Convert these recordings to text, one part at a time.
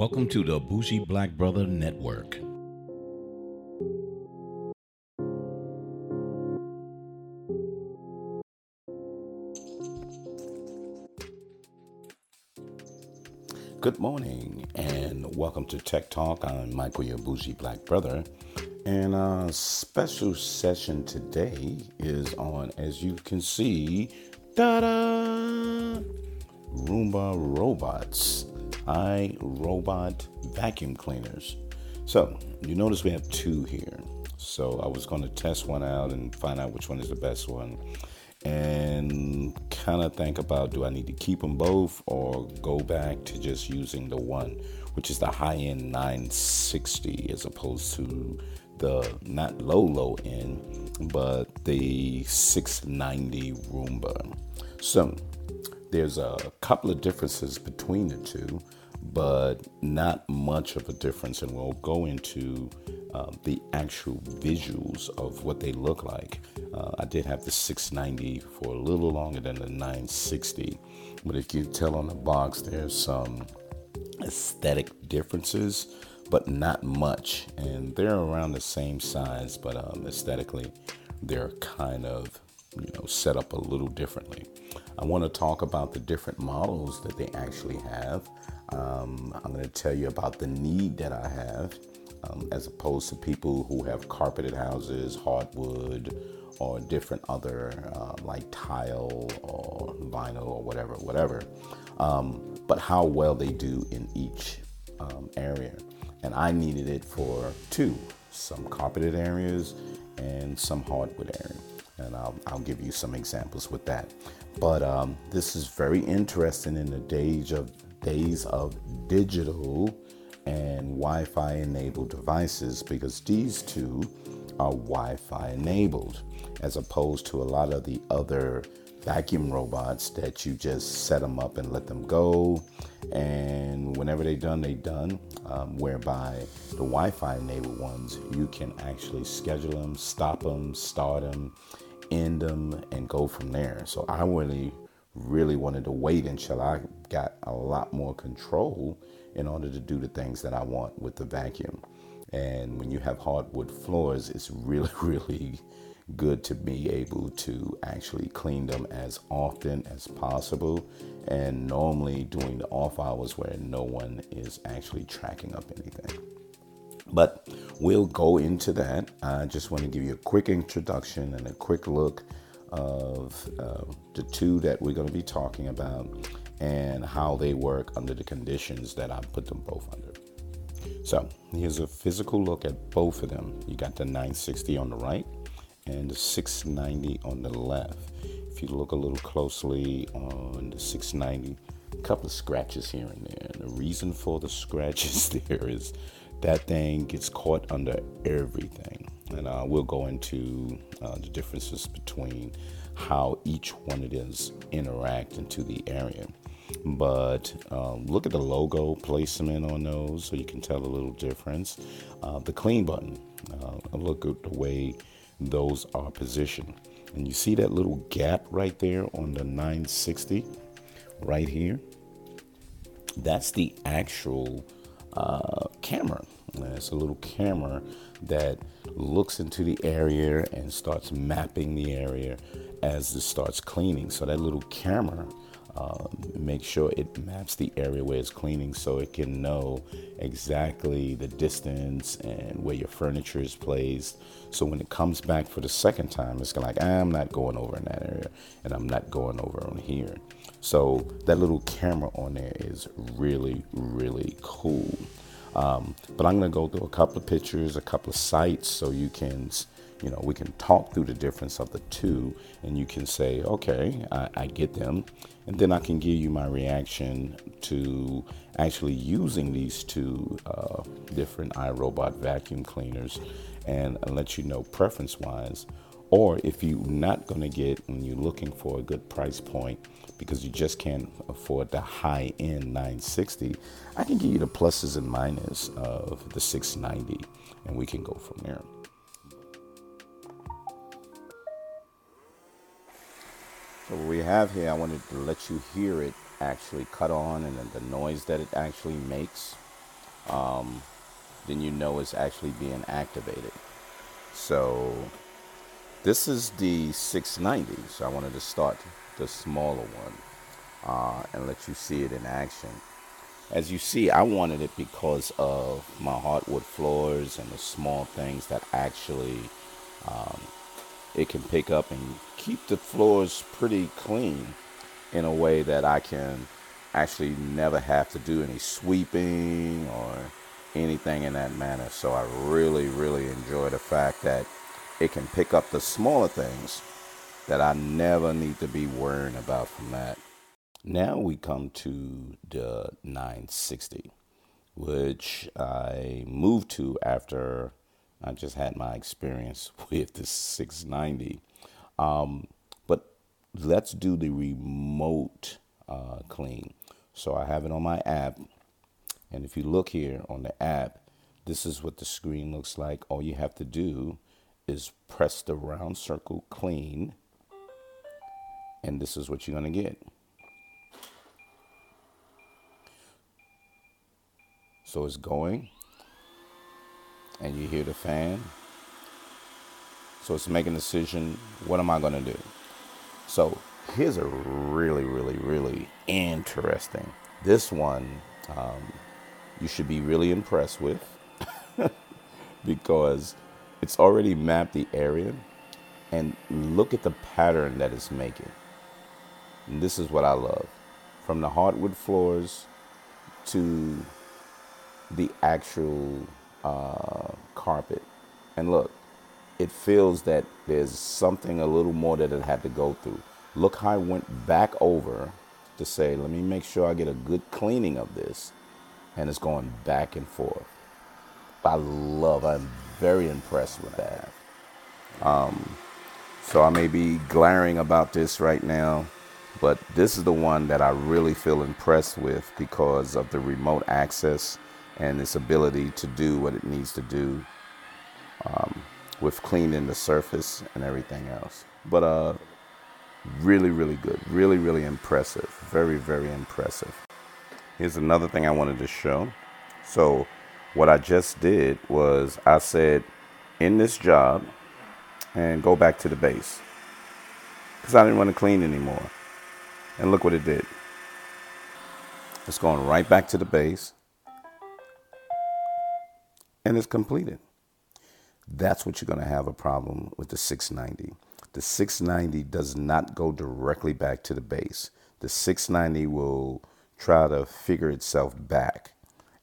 Welcome to the Bougie Black Brother Network. Good morning and welcome to Tech Talk. I'm Michael, your bougie black brother. And a special session today is on, as you can see, da da, Roomba robots, iRobot vacuum cleaners. So you notice we have two here. So I was going to test one out and find out which one is the best one and kind of think about do I need to keep them both or go back to just using the one, which is the high end 960 as opposed to the not low, low end, but the 690 Roomba. So there's a couple of differences between the two but not much of a difference. And we'll go into uh, the actual visuals of what they look like. Uh, I did have the 690 for a little longer than the 960, but if you tell on the box, there's some aesthetic differences, but not much. And they're around the same size, but um, aesthetically, they're kind of you know set up a little differently. I want to talk about the different models that they actually have. Um, I'm going to tell you about the need that I have, um, as opposed to people who have carpeted houses, hardwood, or different other uh, like tile or vinyl or whatever, whatever. Um, but how well they do in each um, area. And I needed it for two some carpeted areas and some hardwood areas and I'll, I'll give you some examples with that. But um, this is very interesting in the days of days of digital and Wi-Fi enabled devices because these two are Wi-Fi enabled, as opposed to a lot of the other vacuum robots that you just set them up and let them go, and whenever they're done, they're done. Um, whereby the Wi-Fi enabled ones, you can actually schedule them, stop them, start them, end them and go from there. So I really, really wanted to wait until I got a lot more control in order to do the things that I want with the vacuum. And when you have hardwood floors, it's really, really good to be able to actually clean them as often as possible and normally during the off hours where no one is actually tracking up anything. But we'll go into that. I just want to give you a quick introduction and a quick look of uh, the two that we're going to be talking about and how they work under the conditions that I put them both under. So here's a physical look at both of them. You got the 960 on the right and the 690 on the left. If you look a little closely on the 690, a couple of scratches here and there. And the reason for the scratches there is that thing gets caught under everything. And uh, we'll go into uh, the differences between how each one of these interact into the area. But um, look at the logo placement on those so you can tell a little difference. Uh, the clean button, uh, look at the way those are positioned. And you see that little gap right there on the 960 right here? That's the actual uh, camera. it's a little camera that looks into the area and starts mapping the area as it starts cleaning. So that little camera uh, make sure it maps the area where it's cleaning so it can know exactly the distance and where your furniture is placed. So when it comes back for the second time, it's gonna like, I'm not going over in that area and I'm not going over on here. So that little camera on there is really, really cool. Um, but I'm going to go through a couple of pictures, a couple of sites, so you can you know, we can talk through the difference of the two, and you can say, okay, I, I, get them, and then I can give you my reaction to actually using these two uh, different iRobot vacuum cleaners, and let you know preference wise. Or if you're not going to get, when you're looking for a good price point, because you just can't afford the high end 960, I can give you the pluses and minuses of the 690, and we can go from there. So what we have here, I wanted to let you hear it actually cut on and then the noise that it actually makes. um, then you know it's actually being activated. So this is the 690. So I wanted to start the smaller one uh, and let you see it in action. As you see, I wanted it because of my hardwood floors and the small things that actually um, it can pick up and keep the floors pretty clean in a way that I can actually never have to do any sweeping or anything in that manner. So I really, really enjoy the fact that it can pick up the smaller things that I never need to be worrying about from that. Now we come to the 960, which I moved to after I just had my experience with the 690. Um, but let's do the remote uh, clean. So I have it on my app. And if you look here on the app, this is what the screen looks like. All you have to do is press the round circle clean. And this is what you're going to get. So it's going, and you hear the fan. So it's making a decision what am I going to do? So here's a really, really, really interesting. This one um, you should be really impressed with because it's already mapped the area and look at the pattern that it's making. And this is what I love. From the hardwood floors to the actual uh, carpet. And look, it feels that there's something a little more that it had to go through. Look how I went back over to say, let me make sure I get a good cleaning of this. And it's going back and forth. I love, I'm very impressed with that. Um, so I may be glaring about this right now, but this is the one that I really feel impressed with because of the remote access and its ability to do what it needs to do um, with cleaning the surface and everything else. But uh, really, really good. Really, really impressive. Very, very impressive. Here's another thing I wanted to show. So, what I just did was I said, in this job, and go back to the base. Because I didn't want to clean anymore. And look what it did. It's going right back to the base and it's completed. That's what you're going to have a problem with the 690. The 690 does not go directly back to the base. The 690 will try to figure itself back.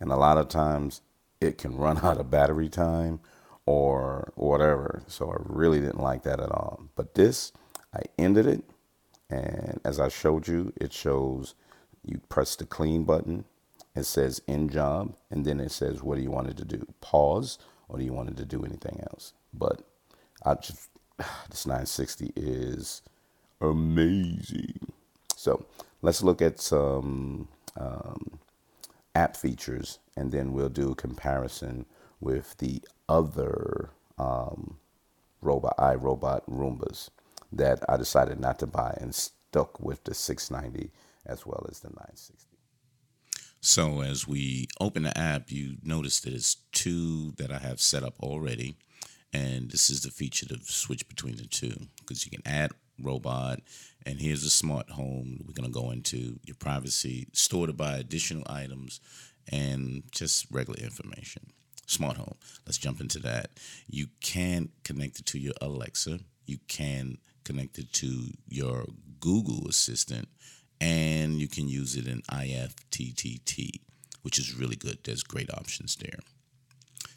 And a lot of times it can run out of battery time or whatever. So I really didn't like that at all. But this, I ended it. And as I showed you, it shows you press the clean button it says in job, and then it says what do you want it to do? Pause, or do you want it to do anything else? But I just this 960 is amazing. So let's look at some um, app features, and then we'll do a comparison with the other um, robot iRobot Roombas that I decided not to buy and stuck with the 690 as well as the 960. So as we open the app, you notice that it's two that I have set up already. And this is the feature to switch between the two because you can add robot and here's a smart home. We're going to go into your privacy store to buy additional items and just regular information. Smart home. Let's jump into that. You can connect it to your alexa. You can connect it to your google assistant and you can use it in IFTTT, which is really good. There's great options there.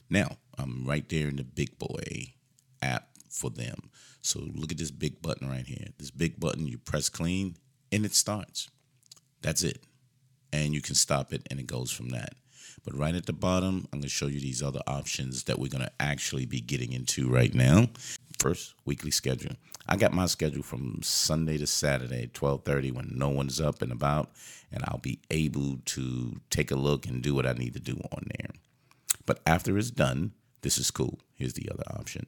Now, I'm right there in the Big Boy app for them. So look at this big button right here. This big button, you press clean and it starts. That's it. And you can stop it and it goes from that. But right at the bottom, I'm going to show you these other options that we're going to actually be getting into right now. First, weekly schedule. I got my schedule from Sunday to Saturday, 12:30 when no one's up and about, and I'll be able to take a look and do what I need to do on there. But after it's done, this is cool. Here's the other option.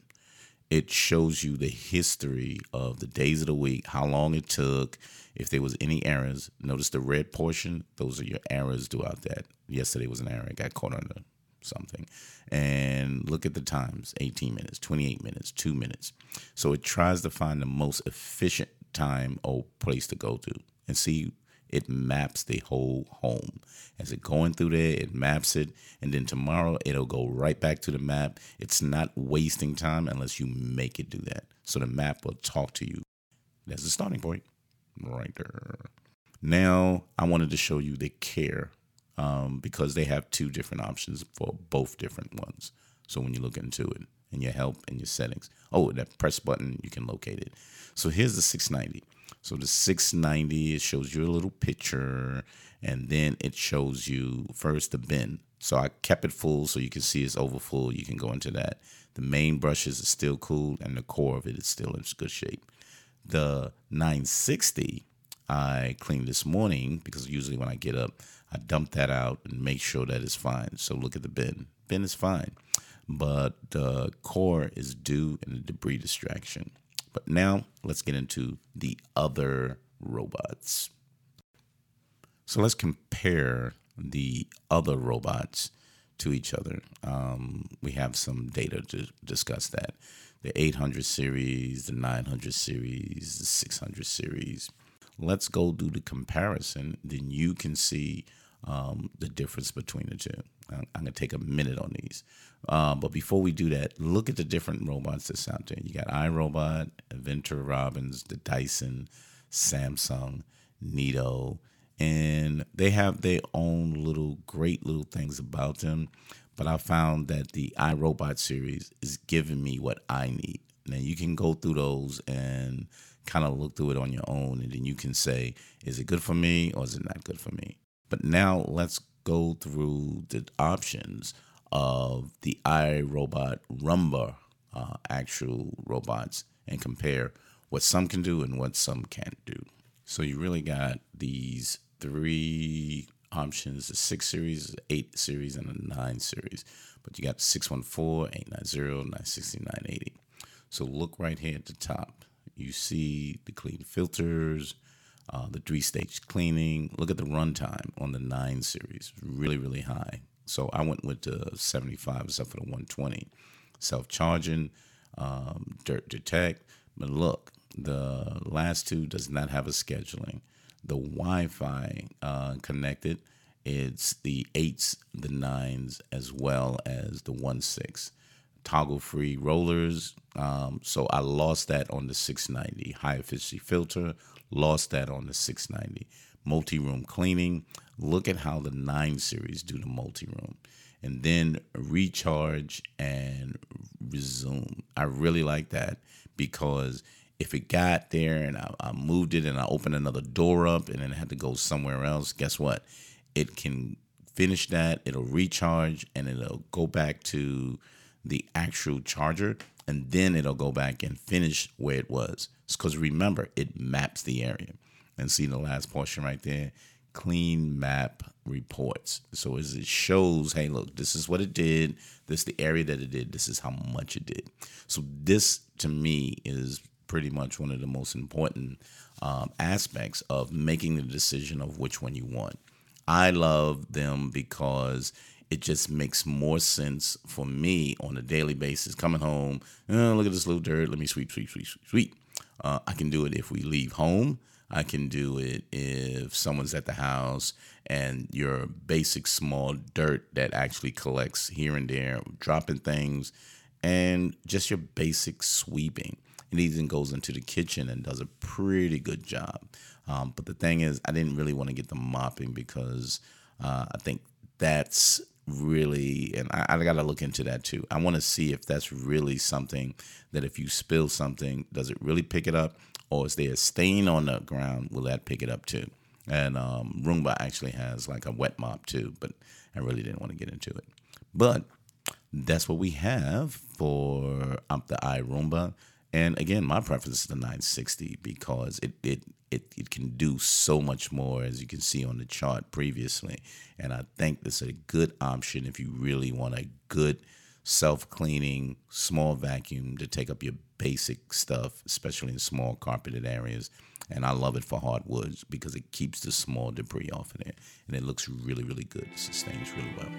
it shows you the history of the days of the week, how long it took, if there was any errors. Notice the red portion; those are your errors throughout that. Yesterday was an error; it got caught under something. And look at the times: 18 minutes, 28 minutes, two minutes. So it tries to find the most efficient time or place to go to and see it maps the whole home. As it going through there, it maps it, and then tomorrow it'll go right back to the map. It's not wasting time unless you make it do that. So the map will talk to you. That's the starting point, right there. Now I wanted to show you the care um, because they have two different options for both different ones. So when you look into it, and your help and your settings. Oh, that press button, you can locate it. So here's the 690. So the 690, it shows you a little picture, and then it shows you first the bin. So I kept it full so you can see it's over full. You can go into that. The main brushes is still cool, and the core of it is still in good shape. The 960, I cleaned this morning because usually when I get up, I dump that out and make sure that it's fine. So look at the bin. Bin is fine, but the core is due in the debris distraction. But now let's get into the other robots. So let's compare the other robots to each other. Um, we have some data to discuss that. The 800 series, the 900 series, the 600 series. Let's go do the comparison. Then you can see um, the difference between the two. I'm, going to take a minute on these. Uh, but before we do that, look at the different robots that's out there. You got iRobot, Inventor Robbins, the Dyson, Samsung, Neato, and they have their own little great little things about them. But I found that the iRobot series is giving me what I need. Now you can go through those and kind of look through it on your own, and then you can say, is it good for me or is it not good for me? But now let's go through the options of the iRobot Roomba uh, actual robots and compare what some can do and what some can't do. So you really got these three options the 6 series, 8 series, and a 9 series. But you got 614, 890, 960, 980. So look right here at the top. You see the clean filters, uh, the three stage cleaning. Look at the runtime on the 9 series, really, really high. So I went with the 75 except for the 120. Self charging, um, dirt detect. But look, the last two does not have a scheduling. The Wi Fi uh, connected, it's the eights, the nines, as well as the one six. Toggle free rollers. Um, so I lost that on the 690 high efficiency filter, lost that on the 690 multi room cleaning. Look at how the 9 series do the multi room. And then recharge and resume. I really like that because if it got there and I, I, moved it and I opened another door up and then it had to go somewhere else, guess what? It can finish that, it'll recharge, and it'll go back to the actual charger, and then it'll go back and finish where it was. Because remember, it maps the area. And see the last portion right there clean map reports. So as it shows, hey, look, this is what it did. This is the area that it did. This is how much it did. So this to me is pretty much one of the most important um, aspects of making the decision of which one you want. I love them because it just makes more sense for me on a daily basis. Coming home, oh, look at this little dirt. Let me sweep, sweep, sweep, sweep, sweep. Uh, I can do it if we leave home. I can do it if someone's at the house and your basic small dirt that actually collects here and there, dropping things, and just your basic sweeping. It even goes into the kitchen and does a pretty good job. Um, but the thing is, I didn't really want to get the mopping because uh, I think that's really, and I, I got to look into that too. I want to see if that's really something that if you spill something, does it really pick it up? or is there a stain on the ground? Will that pick it up too? And um, Roomba actually has like a wet mop too, but I really didn't want to get into it. But that's what we have for up the iRoomba. And again, my preference is the 960 because it, it it it can do so much more as you can see on the chart previously. And I think this is a good option if you really want a good self cleaning, small vacuum to take up your basic stuff, especially in small carpeted areas. And I love it for hardwoods because it keeps the small debris off of it. And it looks really, really good. It sustains really well.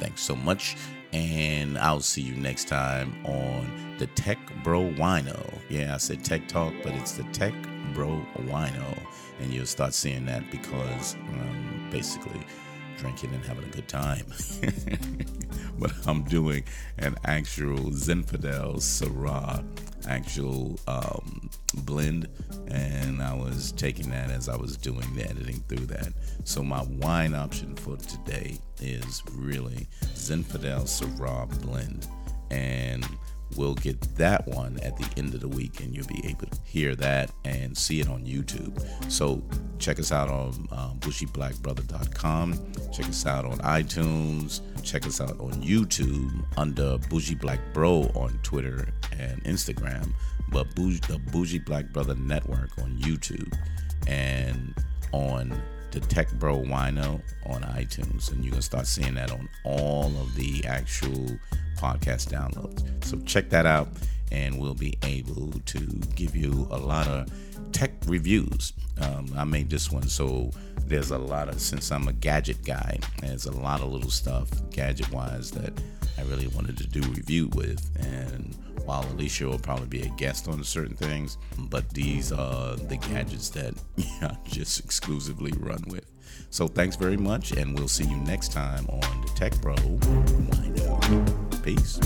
Thanks so much. And I'll see you next time on the Tech Bro Wino. Yeah, I said Tech Talk, but it's the Tech Bro Wino. And you'll start seeing that because um, basically drinking and having a good time. but I'm doing an actual Zinfandel Syrah actual um, blend, and I was taking that as I was doing the editing through that. So my wine option for today is really Zinfandel Syrah blend, and we'll get that one at the end of the week, and you'll be able to hear that and see it on YouTube. So check us out on um, bougieblackbrother.com. Check us out on iTunes. Check us out on YouTube under Bougie Black Bro on Twitter and Instagram, but Bougie, the Bougie Black Brother Network on YouTube and on the Tech Bro Wino on iTunes, and you're gonna start seeing that on all of the actual podcast downloads. So check that out, and we'll be able to give you a lot of tech reviews. Um, I made this one so there's a lot of since I'm a gadget guy, there's a lot of little stuff gadget wise that I really wanted to do review with, and while Alicia will probably be a guest on certain things, but these are the gadgets that I just exclusively run with. So thanks very much, and we'll see you next time on the Tech Bro. Peace.